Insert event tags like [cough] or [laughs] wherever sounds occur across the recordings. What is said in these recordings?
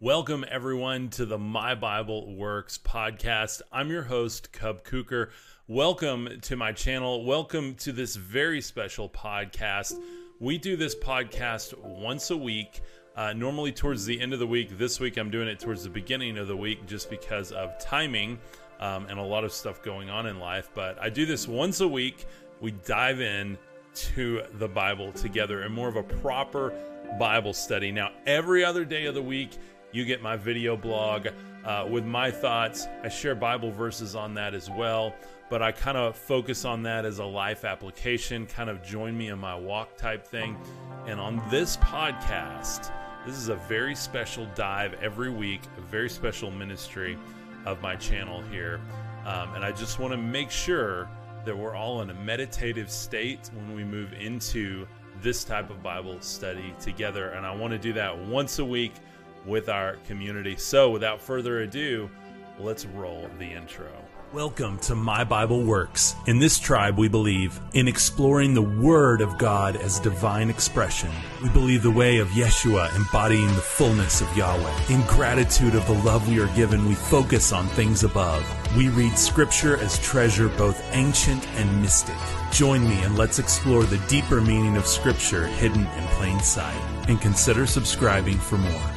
Welcome, everyone, to the My Bible Works podcast. I'm your host, Cub Kuker. Welcome to my channel. Welcome to this very special podcast. We do this podcast once a week, uh, normally towards the end of the week. This week, I'm doing it towards the beginning of the week just because of timing um, and a lot of stuff going on in life. But I do this once a week. We dive in to the Bible together and more of a proper Bible study. Now, every other day of the week, you get my video blog uh, with my thoughts. I share Bible verses on that as well, but I kind of focus on that as a life application, kind of join me in my walk type thing. And on this podcast, this is a very special dive every week, a very special ministry of my channel here. Um, and I just want to make sure that we're all in a meditative state when we move into this type of Bible study together. And I want to do that once a week with our community. So, without further ado, let's roll the intro. Welcome to My Bible Works. In this tribe, we believe in exploring the Word of God as divine expression. We believe the way of Yeshua embodying the fullness of Yahweh. In gratitude of the love we are given, we focus on things above. We read Scripture as treasure both ancient and mystic. Join me and let's explore the deeper meaning of Scripture hidden in plain sight. And consider subscribing for more.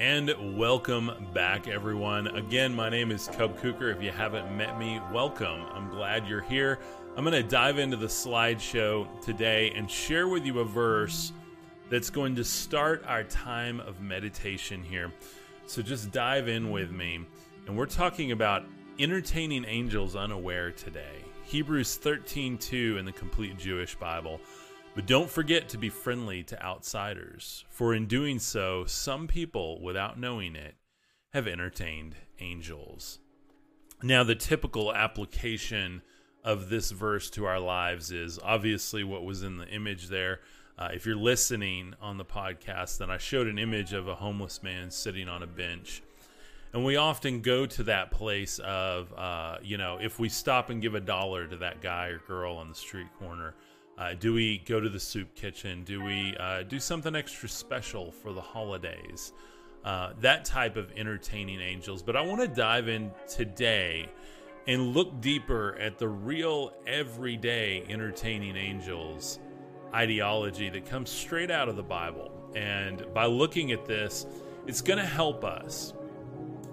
And welcome back, everyone. Again, my name is Cub Kuker. If you haven't met me, welcome. I'm glad you're here. I'm going to dive into the slideshow today and share with you a verse that's going to start our time of meditation here. So just dive in with me. And we're talking about entertaining angels unaware today. Hebrews 13:2 in the complete Jewish Bible. But don't forget to be friendly to outsiders, for in doing so, some people, without knowing it, have entertained angels. Now, the typical application of this verse to our lives is obviously what was in the image there. Uh, if you're listening on the podcast, then I showed an image of a homeless man sitting on a bench. And we often go to that place of, uh, you know, if we stop and give a dollar to that guy or girl on the street corner, uh, do we go to the soup kitchen? Do we uh, do something extra special for the holidays? Uh, that type of entertaining angels. But I want to dive in today and look deeper at the real everyday entertaining angels ideology that comes straight out of the Bible. And by looking at this, it's going to help us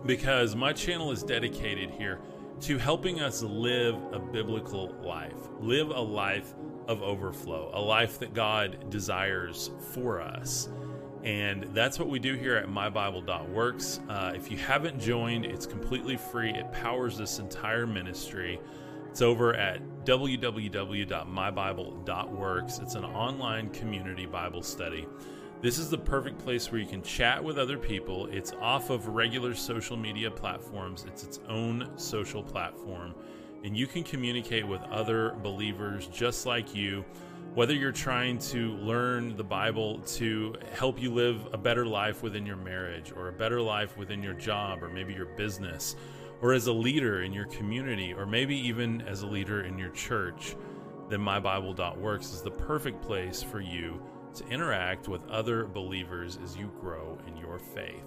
because my channel is dedicated here to helping us live a biblical life, live a life of overflow, a life that God desires for us. And that's what we do here at mybible.works. Uh, if you haven't joined, it's completely free. It powers this entire ministry. It's over at www.mybible.works. It's an online community Bible study. This is the perfect place where you can chat with other people. It's off of regular social media platforms, it's its own social platform and you can communicate with other believers just like you. Whether you're trying to learn the Bible to help you live a better life within your marriage, or a better life within your job, or maybe your business, or as a leader in your community, or maybe even as a leader in your church, then mybible.works is the perfect place for you to interact with other believers as you grow in your faith.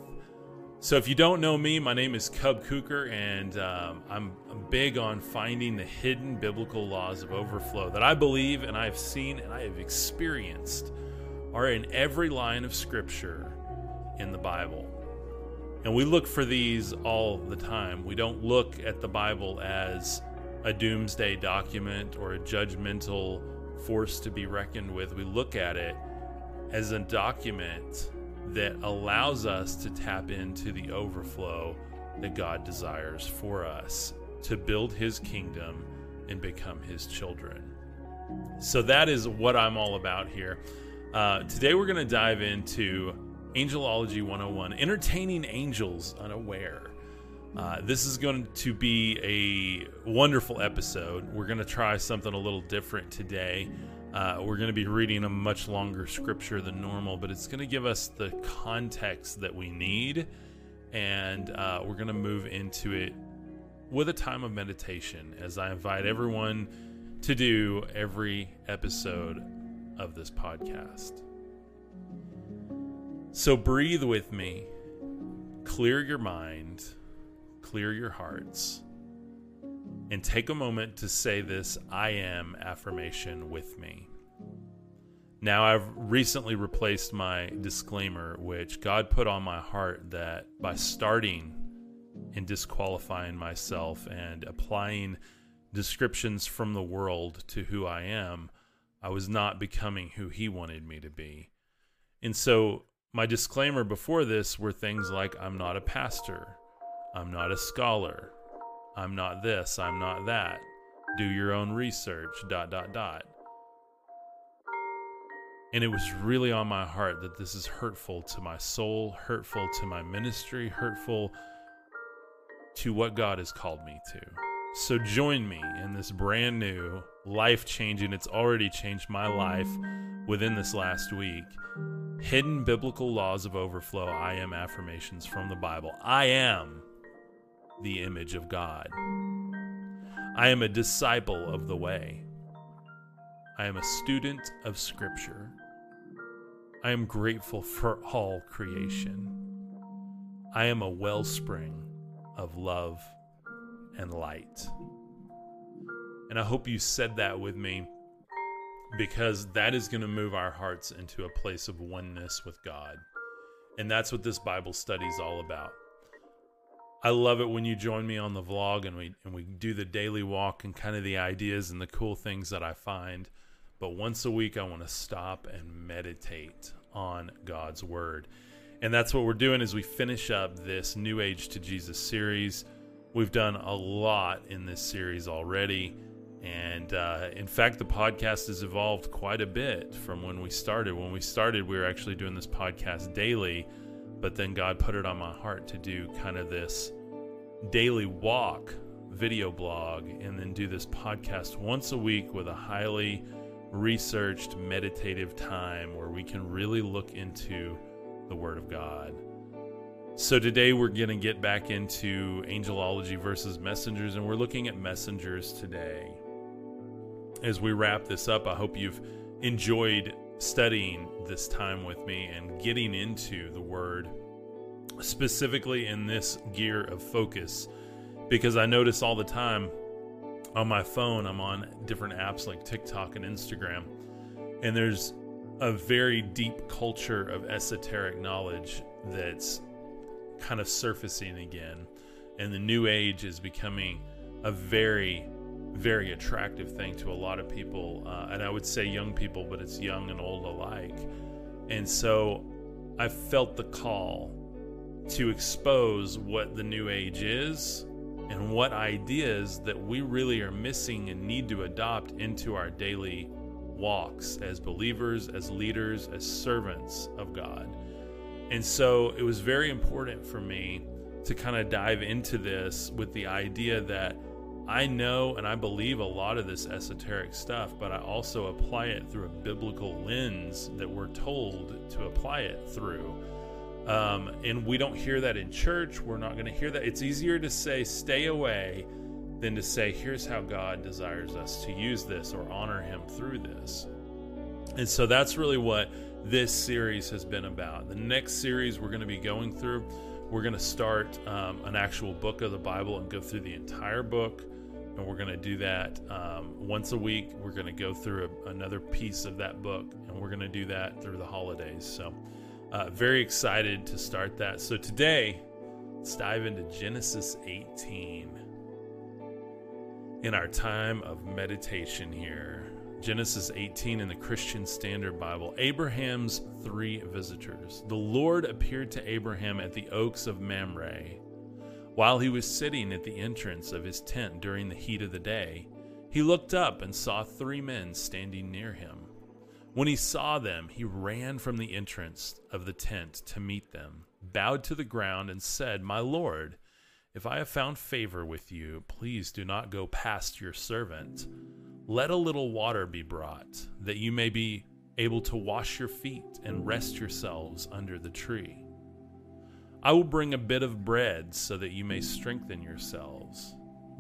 So, if you don't know me, my name is Cub Kuker, and um, I'm, big on finding the hidden biblical laws of overflow that I believe and I have seen and I have experienced are in every line of Scripture in the Bible. And we look for these all the time. We don't look at the Bible as a doomsday document or a judgmental force to be reckoned with. We look at it as a document that allows us to tap into the overflow that God desires for us to build his kingdom and become his children. So that is what I'm all about here. Uh, today we're going to dive into Angelology 101 Entertaining Angels Unaware. Uh, this is going to be a wonderful episode. We're going to try something a little different today. Uh, we're going to be reading a much longer scripture than normal, but it's going to give us the context that we need, and uh, we're going to move into it with a time of meditation as I invite everyone to do every episode of this podcast. So breathe with me, clear your mind, clear your hearts, and take a moment to say this I am affirmation with me. Now, I've recently replaced my disclaimer, which God put on my heart that by starting and disqualifying myself and applying descriptions from the world to who I am, I was not becoming who He wanted me to be. And so, my disclaimer before this were things like I'm not a pastor, I'm not a scholar, I'm not this, I'm not that. Do your own research, dot, dot, dot. And it was really on my heart that this is hurtful to my soul, hurtful to my ministry, hurtful to what God has called me to. So join me in this brand new, life changing, it's already changed my life within this last week. Hidden biblical laws of overflow, I am affirmations from the Bible. I am the image of God. I am a disciple of the way. I am a student of Scripture. I am grateful for all creation. I am a wellspring of love and light. And I hope you said that with me because that is going to move our hearts into a place of oneness with God. And that's what this Bible study is all about. I love it when you join me on the vlog and we and we do the daily walk and kind of the ideas and the cool things that I find. But once a week I want to stop and meditate on God's word. And that's what we're doing as we finish up this New Age to Jesus series. We've done a lot in this series already. And uh, in fact, the podcast has evolved quite a bit from when we started. When we started, we were actually doing this podcast daily, but then God put it on my heart to do kind of this daily walk video blog and then do this podcast once a week with a highly researched meditative time where we can really look into the Word of God. So today we're going to get back into angelology versus messengers, and we're looking at messengers today. As we wrap this up, I hope you've enjoyed studying this time with me and getting into the Word, specifically in this gear of focus, because I notice all the time on my phone, I'm on different apps like TikTok and Instagram, and there's a very deep culture of esoteric knowledge that's kind of surfacing again. And the new age is becoming a very, very attractive thing to a lot of people. Uh, and I would say young people, but it's young and old alike. And so I felt the call to expose what the new age is and what ideas that we really are missing and need to adopt into our daily walks as believers, as leaders, as servants of God. And so it was very important for me to kind of dive into this with the idea that I know and I believe a lot of this esoteric stuff, but I also apply it through a biblical lens that we're told to apply it through. Um, and we don't hear that in church. We're not going to hear that. It's easier to say, stay away, than to say, here's how God desires us to use this or honor Him through this. And so that's really what this series has been about. The next series we're going to be going through, we're going to start um, an actual book of the Bible and go through the entire book. And we're going to do that um, once a week. We're going to go through a, another piece of that book, and we're going to do that through the holidays. So, uh, very excited to start that. So, today, let's dive into Genesis 18 in our time of meditation here. Genesis 18 in the Christian Standard Bible. Abraham's three visitors. The Lord appeared to Abraham at the oaks of Mamre while he was sitting at the entrance of his tent during the heat of the day. He looked up and saw three men standing near him. When he saw them, he ran from the entrance of the tent to meet them, bowed to the ground, and said, My Lord, if I have found favor with you, please do not go past your servant. Let a little water be brought, that you may be able to wash your feet and rest yourselves under the tree. I will bring a bit of bread so that you may strengthen yourselves.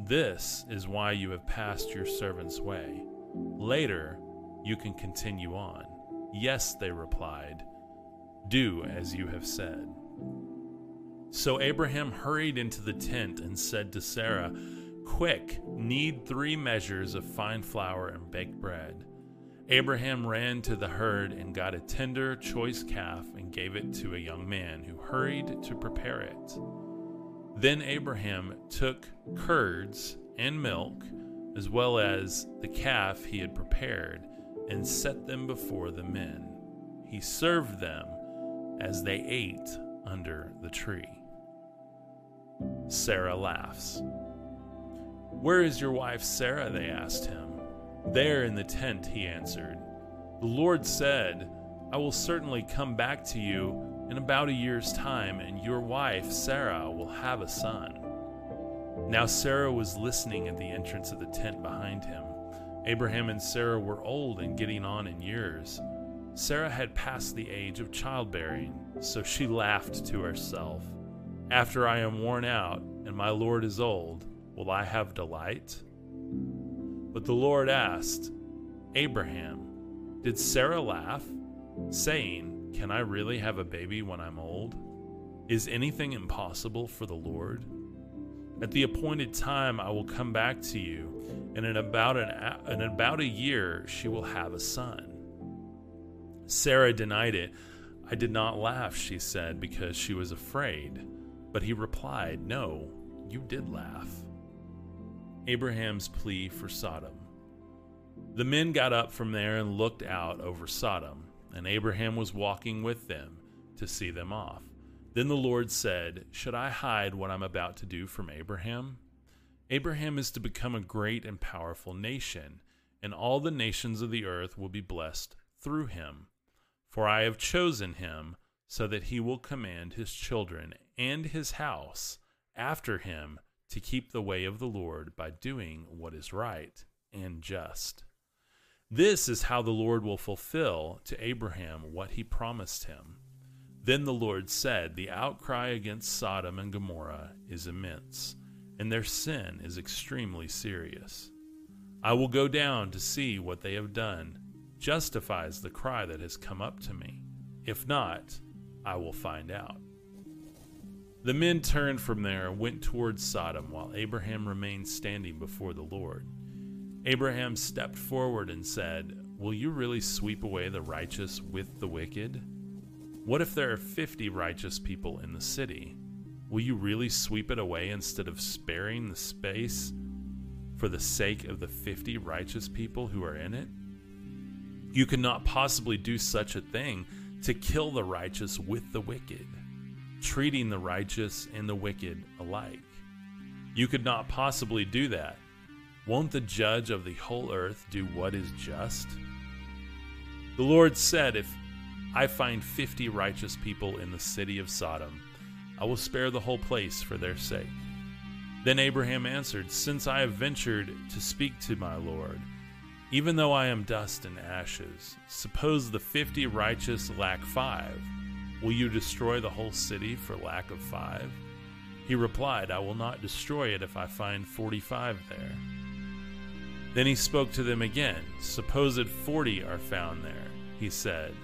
This is why you have passed your servant's way. Later, you can continue on. Yes, they replied, Do as you have said. So Abraham hurried into the tent and said to Sarah, Quick, knead three measures of fine flour and bake bread. Abraham ran to the herd and got a tender, choice calf and gave it to a young man who hurried to prepare it. Then Abraham took curds and milk, as well as the calf he had prepared, and set them before the men. He served them as they ate under the tree. Sarah laughs. Where is your wife Sarah? They asked him. There in the tent, he answered. The Lord said, I will certainly come back to you in about a year's time, and your wife Sarah will have a son. Now Sarah was listening at the entrance of the tent behind him. Abraham and Sarah were old and getting on in years. Sarah had passed the age of childbearing, so she laughed to herself. After I am worn out and my Lord is old, will I have delight? But the Lord asked, Abraham, did Sarah laugh, saying, Can I really have a baby when I'm old? Is anything impossible for the Lord? At the appointed time, I will come back to you, and in about, an, in about a year she will have a son. Sarah denied it. I did not laugh, she said, because she was afraid. But he replied, No, you did laugh. Abraham's plea for Sodom. The men got up from there and looked out over Sodom, and Abraham was walking with them to see them off. Then the Lord said, Should I hide what I'm about to do from Abraham? Abraham is to become a great and powerful nation, and all the nations of the earth will be blessed through him. For I have chosen him so that he will command his children and his house after him to keep the way of the Lord by doing what is right and just. This is how the Lord will fulfill to Abraham what he promised him. Then the Lord said, The outcry against Sodom and Gomorrah is immense, and their sin is extremely serious. I will go down to see what they have done justifies the cry that has come up to me. If not, I will find out. The men turned from there and went towards Sodom while Abraham remained standing before the Lord. Abraham stepped forward and said, Will you really sweep away the righteous with the wicked? What if there are fifty righteous people in the city? Will you really sweep it away instead of sparing the space for the sake of the fifty righteous people who are in it? You could not possibly do such a thing to kill the righteous with the wicked treating the righteous and the wicked alike. You could not possibly do that. Won't the judge of the whole earth do what is just? The Lord said, If I find fifty righteous people in the city of Sodom, I will spare the whole place for their sake. Then Abraham answered, Since I have ventured to speak to my Lord, even though I am dust and ashes, suppose the fifty righteous lack five Will you destroy the whole city for lack of five? He replied, I will not destroy it if I find forty five there. Then he spoke to them again. Suppose forty are found there. He said,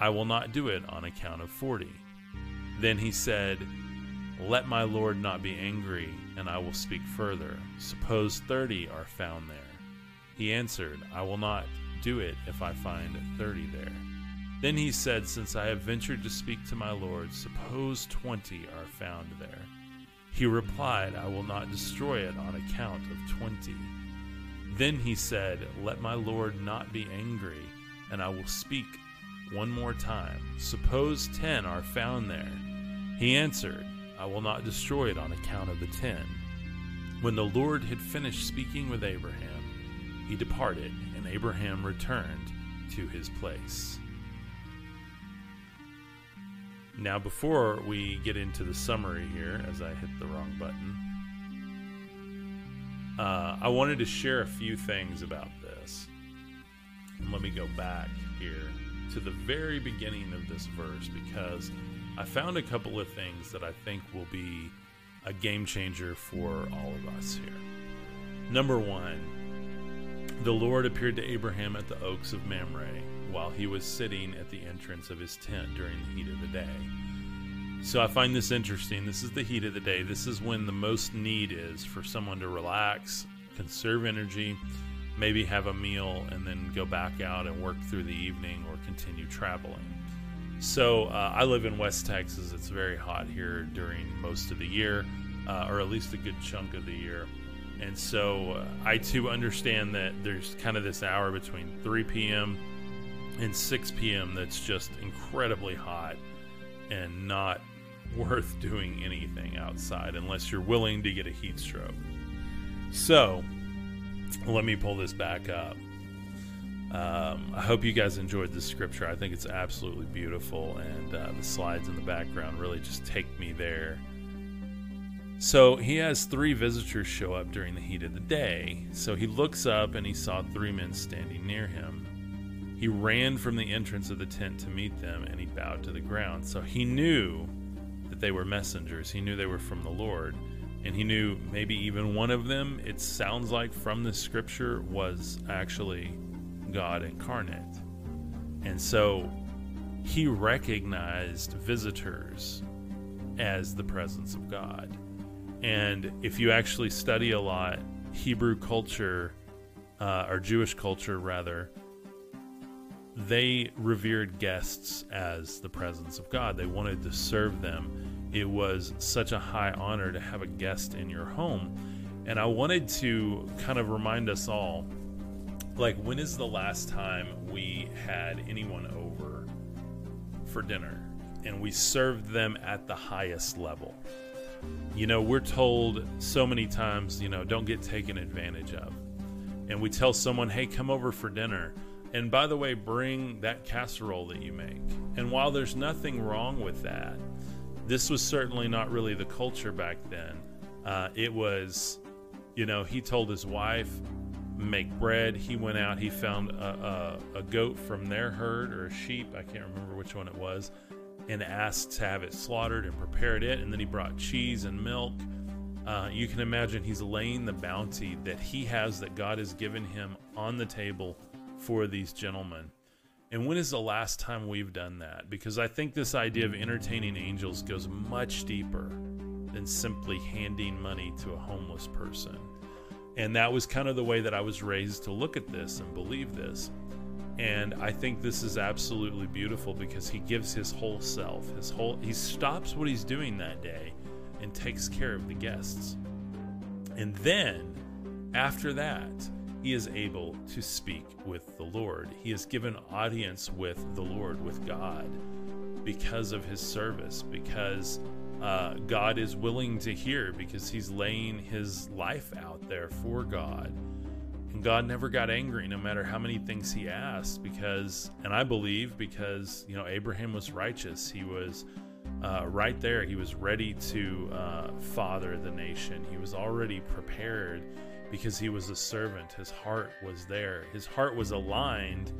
I will not do it on account of forty. Then he said, Let my Lord not be angry, and I will speak further. Suppose thirty are found there. He answered, I will not do it if I find thirty there. Then he said, Since I have ventured to speak to my Lord, suppose twenty are found there. He replied, I will not destroy it on account of twenty. Then he said, Let my Lord not be angry, and I will speak one more time. Suppose ten are found there. He answered, I will not destroy it on account of the ten. When the Lord had finished speaking with Abraham, he departed, and Abraham returned to his place. Now, before we get into the summary here, as I hit the wrong button, uh, I wanted to share a few things about this. Let me go back here to the very beginning of this verse because I found a couple of things that I think will be a game changer for all of us here. Number one, the Lord appeared to Abraham at the oaks of Mamre while he was sitting at the entrance of his tent during the heat of the day. So I find this interesting. This is the heat of the day. This is when the most need is for someone to relax, conserve energy, maybe have a meal, and then go back out and work through the evening or continue traveling. So uh, I live in West Texas. It's very hot here during most of the year, uh, or at least a good chunk of the year. And so uh, I too understand that there's kind of this hour between 3 p.m. and 6 p.m. that's just incredibly hot and not [laughs] worth doing anything outside unless you're willing to get a heat stroke. So, let me pull this back up. Um, I hope you guys enjoyed this scripture. I think it's absolutely beautiful, and uh, the slides in the background really just take me there. So he has three visitors show up during the heat of the day. So he looks up and he saw three men standing near him. He ran from the entrance of the tent to meet them and he bowed to the ground. So he knew that they were messengers. He knew they were from the Lord. And he knew maybe even one of them, it sounds like from the scripture, was actually God incarnate. And so he recognized visitors as the presence of God. And if you actually study a lot, Hebrew culture, uh, or Jewish culture rather, they revered guests as the presence of God. They wanted to serve them. It was such a high honor to have a guest in your home. And I wanted to kind of remind us all like, when is the last time we had anyone over for dinner and we served them at the highest level? You know, we're told so many times, you know, don't get taken advantage of. And we tell someone, hey, come over for dinner and by the way, bring that casserole that you make. And while there's nothing wrong with that, this was certainly not really the culture back then. Uh, it was, you know, he told his wife, make bread. He went out, he found a, a, a goat from their herd or a sheep, I can't remember which one it was, and asked to have it slaughtered and prepared it. And then he brought cheese and milk. Uh, you can imagine he's laying the bounty that he has that God has given him on the table for these gentlemen. And when is the last time we've done that? Because I think this idea of entertaining angels goes much deeper than simply handing money to a homeless person. And that was kind of the way that I was raised to look at this and believe this. And I think this is absolutely beautiful because he gives his whole self, his whole he stops what he's doing that day and takes care of the guests. And then after that, he is able to speak with the Lord. He is given audience with the Lord, with God, because of his service, because uh, God is willing to hear, because he's laying his life out there for God. And God never got angry, no matter how many things he asked, because, and I believe because, you know, Abraham was righteous. He was uh, right there. He was ready to uh, father the nation, he was already prepared because he was a servant. His heart was there. His heart was aligned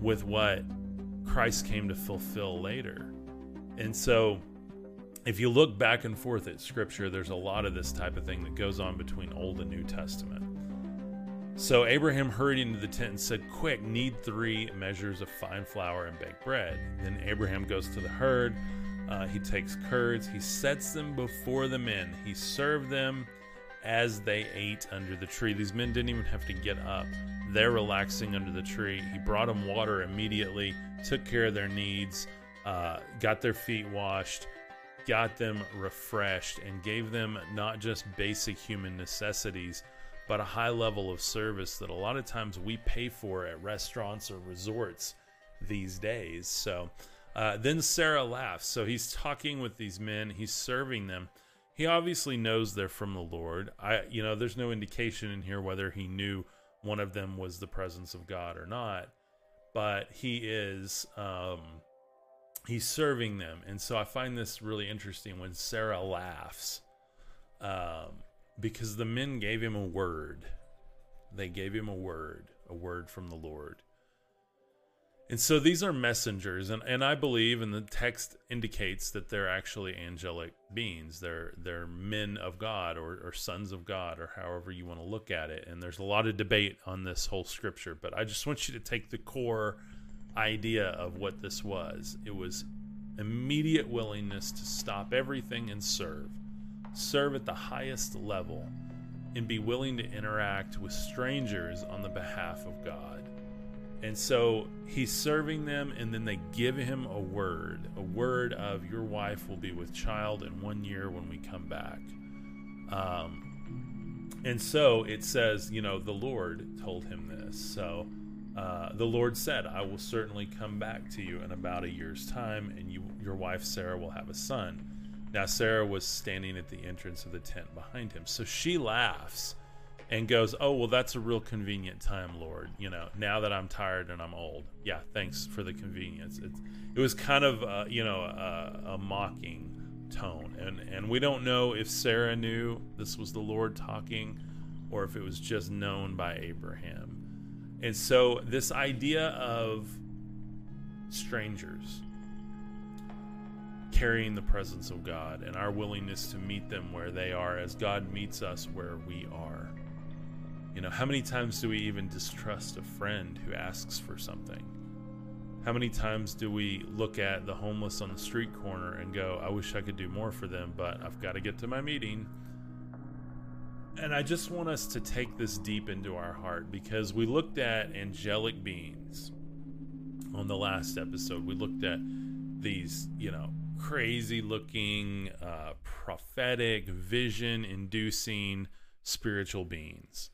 with what Christ came to fulfill later. And so, if you look back and forth at scripture, there's a lot of this type of thing that goes on between Old and New Testament. So Abraham hurried into the tent and said, Quick, knead three measures of fine flour and bake bread. Then Abraham goes to the herd. Uh, he takes curds. He sets them before the men. He served them as they ate under the tree. These men didn't even have to get up. They're relaxing under the tree. He brought them water immediately, took care of their needs, uh, got their feet washed, got them refreshed, and gave them not just basic human necessities, but a high level of service that a lot of times we pay for at restaurants or resorts these days. So uh, then Sarah laughs. So he's talking with these men, he's serving them he obviously knows they're from the Lord. I, you know, there's no indication in here whether he knew one of them was the presence of God or not, but he is, um, he's serving them. And so I find this really interesting when Sarah laughs, um, because the men gave him a word. They gave him a word, a word from the Lord. And so these are messengers, and, and I believe, and the text indicates that they're actually angelic beings. They're they're men of God or, or sons of God, or however you want to look at it. And there's a lot of debate on this whole scripture, but I just want you to take the core idea of what this was. It was immediate willingness to stop everything and serve, serve at the highest level, and be willing to interact with strangers on the behalf of God. And so he's serving them, and then they give him a word a word of, Your wife will be with child in one year when we come back. Um, and so it says, you know, the Lord told him this. So uh, the Lord said, I will certainly come back to you in about a year's time, and you, your wife Sarah will have a son. Now, Sarah was standing at the entrance of the tent behind him. So she laughs and goes, "Oh, well, that's a real convenient time, Lord. You know, now that I'm tired and I'm old, yeah, thanks for the convenience." It, it was kind of, uh, you know, a, a mocking tone, and and we don't know if Sarah knew this was the Lord talking, or if it was just known by Abraham. And so, this idea of strangers carrying the presence of God and our willingness to meet them where they are as God meets us where we are you know, how many times do we even distrust a friend who asks for something? How many times do we look at the homeless on the street corner and go, I wish I could do more for them, but I've got to get to my meeting? And I just want us to take this deep into our heart because we looked at angelic beings on the last episode. We looked at these, you know, crazy looking, uh, prophetic, vision inducing spiritual beings.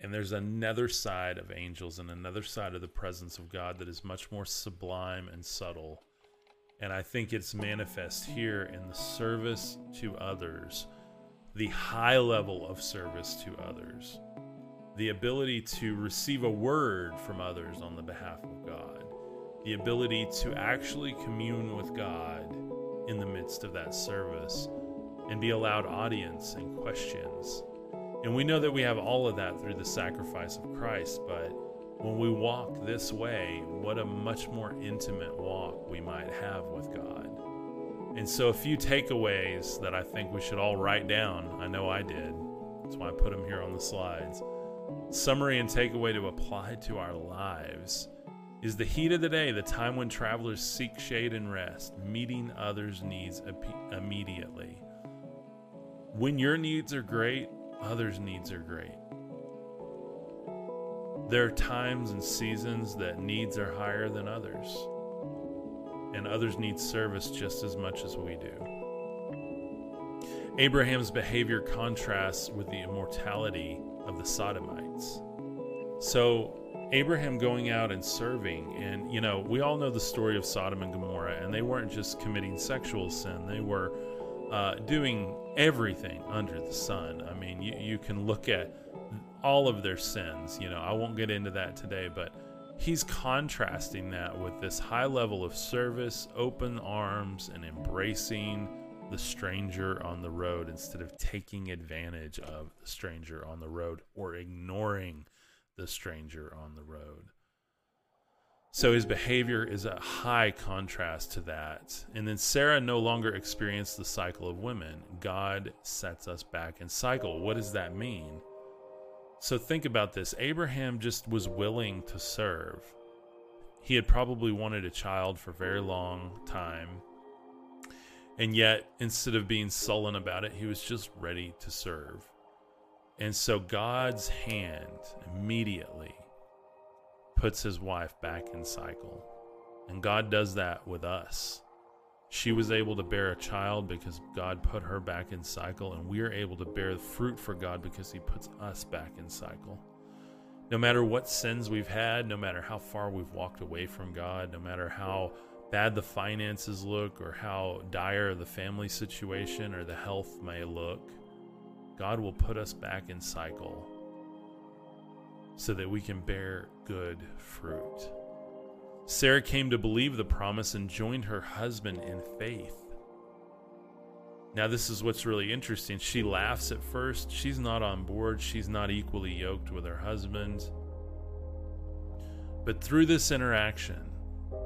And there's another side of angels and another side of the presence of God that is much more sublime and subtle. And I think it's manifest here in the service to others, the high level of service to others, the ability to receive a word from others on the behalf of God, the ability to actually commune with God in the midst of that service and be allowed audience and questions and we know that we have all of that through the sacrifice of Christ, but when we walk this way, what a much more intimate walk we might have with God. And so, a few takeaways that I think we should all write down. I know I did. That's why I put them here on the slides. Summary and takeaway to apply to our lives is the heat of the day, the time when travelers seek shade and rest, meeting others' needs immediately. When your needs are great, others' needs are great. There are times and seasons that needs are higher than others, and others need service just as much as we do. Abraham's behavior contrasts with the immortality of the Sodomites. So, Abraham going out and serving, and you know, we all know the story of Sodom and Gomorrah, and they weren't just committing sexual sin, they were uh, doing everything under the sun. I mean, you, you can look at all of their sins. You know, I won't get into that today, but he's contrasting that with this high level of service, open arms, and embracing the stranger on the road instead of taking advantage of the stranger on the road or ignoring the stranger on the road. So his behavior is a high contrast to that. And then Sarah no longer experienced the cycle of women. God sets us back in cycle. What does that mean? So think about this. Abraham just was willing to serve. He had probably wanted a child for a very long time. And yet, instead of being sullen about it, he was just ready to serve. And so God's hand immediately puts his wife back in cycle. And God does that with us. She was able to bear a child because God put her back in cycle, and we are able to bear fruit for God because He puts us back in cycle. No matter what sins we've had, no matter how far we've walked away from God, no matter how bad the finances look or how dire the family situation or the health may look, God will put us back in cycle so that we can bear good fruit. Sarah came to believe the promise and joined her husband in faith. Now, this is what's really interesting. She laughs at first. She's not on board. She's not equally yoked with her husband. But through this interaction,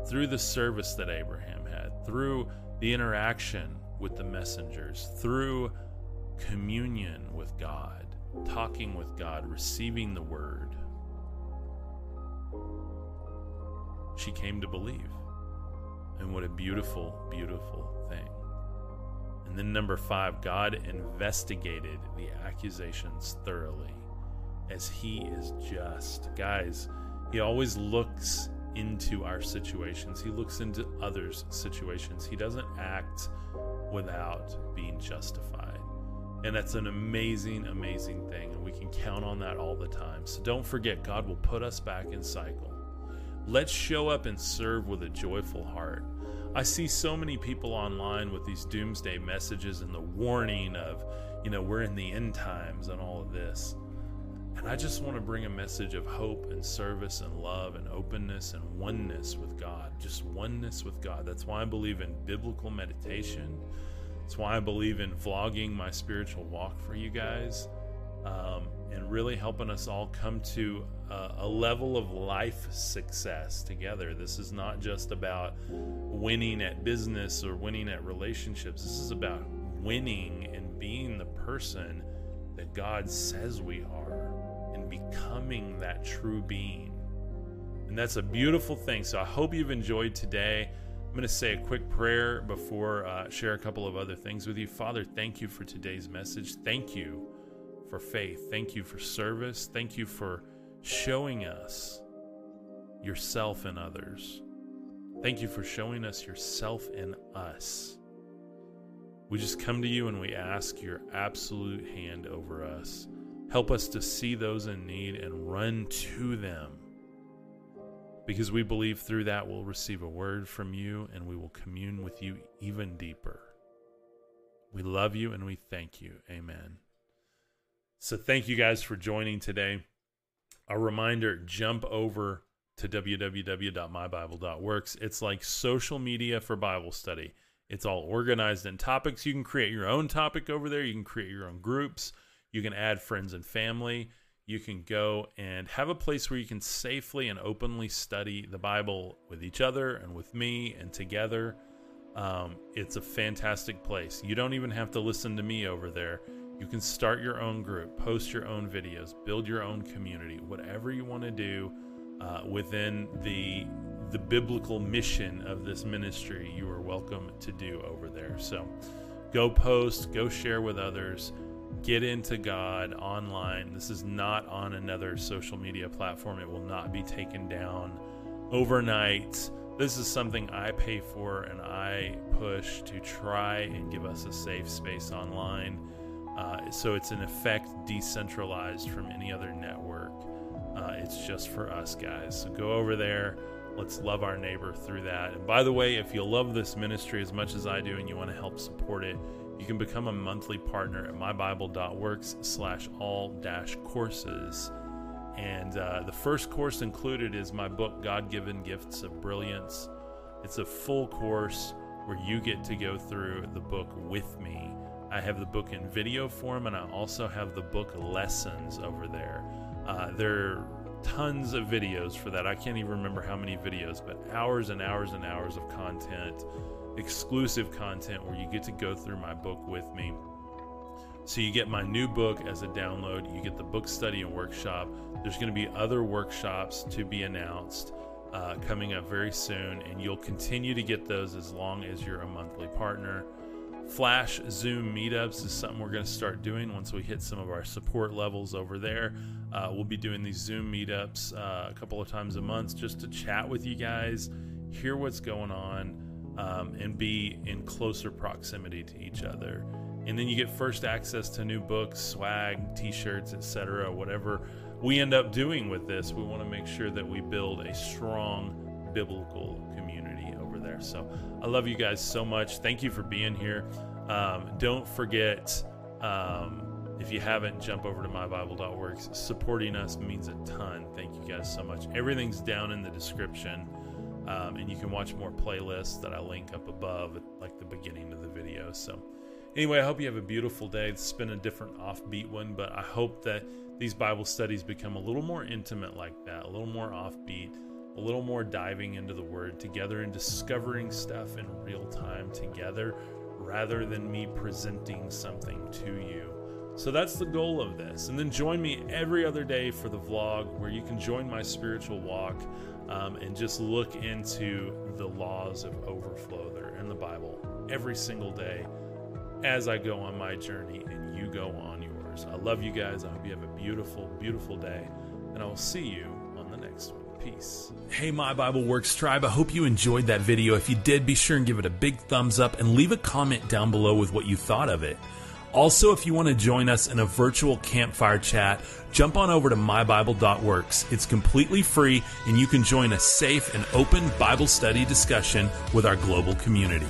through the service that Abraham had, through the interaction with the messengers, through communion with God, talking with God, receiving the word, she came to believe. And what a beautiful, beautiful thing. And then number five, God investigated the accusations thoroughly as he is just. Guys, he always looks into our situations, he looks into others' situations. He doesn't act without being justified. And that's an amazing, amazing thing. And we can count on that all the time. So don't forget, God will put us back in cycle. Let's show up and serve with a joyful heart. I see so many people online with these doomsday messages and the warning of, you know, we're in the end times and all of this. And I just want to bring a message of hope and service and love and openness and oneness with God. Just oneness with God. That's why I believe in biblical meditation. That's why I believe in vlogging my spiritual walk for you guys um, and really helping us all come to a, a level of life success together. This is not just about winning at business or winning at relationships, this is about winning and being the person that God says we are and becoming that true being. And that's a beautiful thing. So I hope you've enjoyed today. I'm going to say a quick prayer before uh, share a couple of other things with you. Father, thank you for today's message. Thank you for faith. Thank you for service. Thank you for showing us yourself and others. Thank you for showing us yourself in us. We just come to you and we ask your absolute hand over us. Help us to see those in need and run to them because we believe through that we'll receive a word from you and we will commune with you even deeper. We love you and we thank you. Amen. So, thank you guys for joining today. A reminder jump over to www.mybible.works. It's like social media for Bible study. It's all organized in topics. You can create your own topic over there, you can create your own groups, you can add friends and family you can go and have a place where you can safely and openly study the Bible with each other and with me and together. Um, it's a fantastic place. You don't even have to listen to me over there. You can start your own group, post your own videos, build your own community, whatever you want to do uh, within the the biblical mission of this ministry. You are welcome to do over there. So, go post, go share with others get into God online. This is not on another social media platform. It will not be taken down overnight. This is something I pay for and I push to try and give us a safe space online. Uh, so it's in effect decentralized from any other network. Uh, it's just for us guys. So go over there. Let's love our neighbor through that. And by the way, if you love this ministry as much as I do and you want to help support it, you can become a monthly partner at mybible.works slash all dash courses. And uh, the first course included is my book, God Given Gifts of Brilliance. It's a full course where you get to go through the book with me. I have the book in video form, and I also have the book lessons over there. Uh, there are tons of videos for that. I can't even remember how many videos, but hours and hours and hours of content exclusive content where you get to go through my book with me. So you get my new book as a download, you get the book study and workshop. There's going to be other workshops to be announced uh, coming up very soon, and you'll continue to get those as long as you're a monthly partner. Flash Zoom meetups is something we're going to start doing once we hit some of our support levels over there. Uh, we'll be doing these Zoom meetups uh, a couple of times a month just to chat with you guys, hear what's going on um, and be in closer proximity to each other. And then you get first access to new books, swag, t-shirts, etc. Whatever we end up doing with this, we want to make sure that we build a strong biblical community over there. So I love you guys so much. Thank you for being here. Um, don't forget. Um, if you haven't, jump over to mybible.works. Supporting us means a ton. Thank you guys so much. Everything's down in the description. Um, and you can watch more playlists that I link up above at like the beginning of the video. So, anyway, I hope you have a beautiful day. It's been a different offbeat one, but I hope that these Bible studies become a little more intimate like that, a little more offbeat, a little more diving into the Word together and discovering stuff in real time together rather than me presenting something to you. So that's the goal of this. And then join me every other day for the vlog where you can join my spiritual walk um, and just look into the laws of overflow that are in the Bible every single day as I go on my journey and you go on yours. I love you guys. I hope you have a beautiful, beautiful day. And I will see you on the next one. Peace. Hey, My Bible Works tribe. I hope you enjoyed that video. If you did, be sure and give it a big thumbs up and leave a comment down below with what you thought of it. Also, if you want to join us in a virtual campfire chat, jump on over to mybible.works. It's completely free, and you can join a safe and open Bible study discussion with our global community.